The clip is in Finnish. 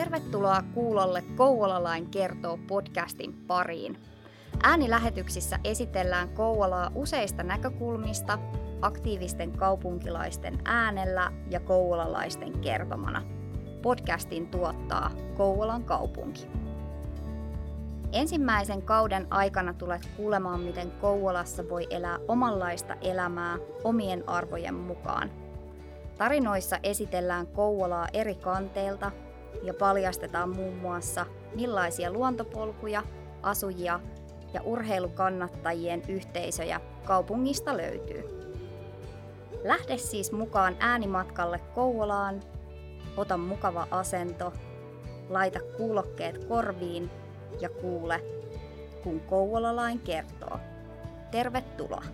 Tervetuloa kuulolle Kouvolalain kertoo podcastin pariin. Äänilähetyksissä esitellään Kouvolaa useista näkökulmista, aktiivisten kaupunkilaisten äänellä ja kouvolalaisten kertomana. Podcastin tuottaa Kouvolan kaupunki. Ensimmäisen kauden aikana tulet kuulemaan, miten Kouvolassa voi elää omanlaista elämää omien arvojen mukaan. Tarinoissa esitellään Kouvolaa eri kanteilta ja paljastetaan muun muassa, millaisia luontopolkuja, asujia ja urheilukannattajien yhteisöjä kaupungista löytyy. Lähde siis mukaan äänimatkalle Kouvolaan, ota mukava asento, laita kuulokkeet korviin ja kuule, kun Kouvolalain kertoo. Tervetuloa!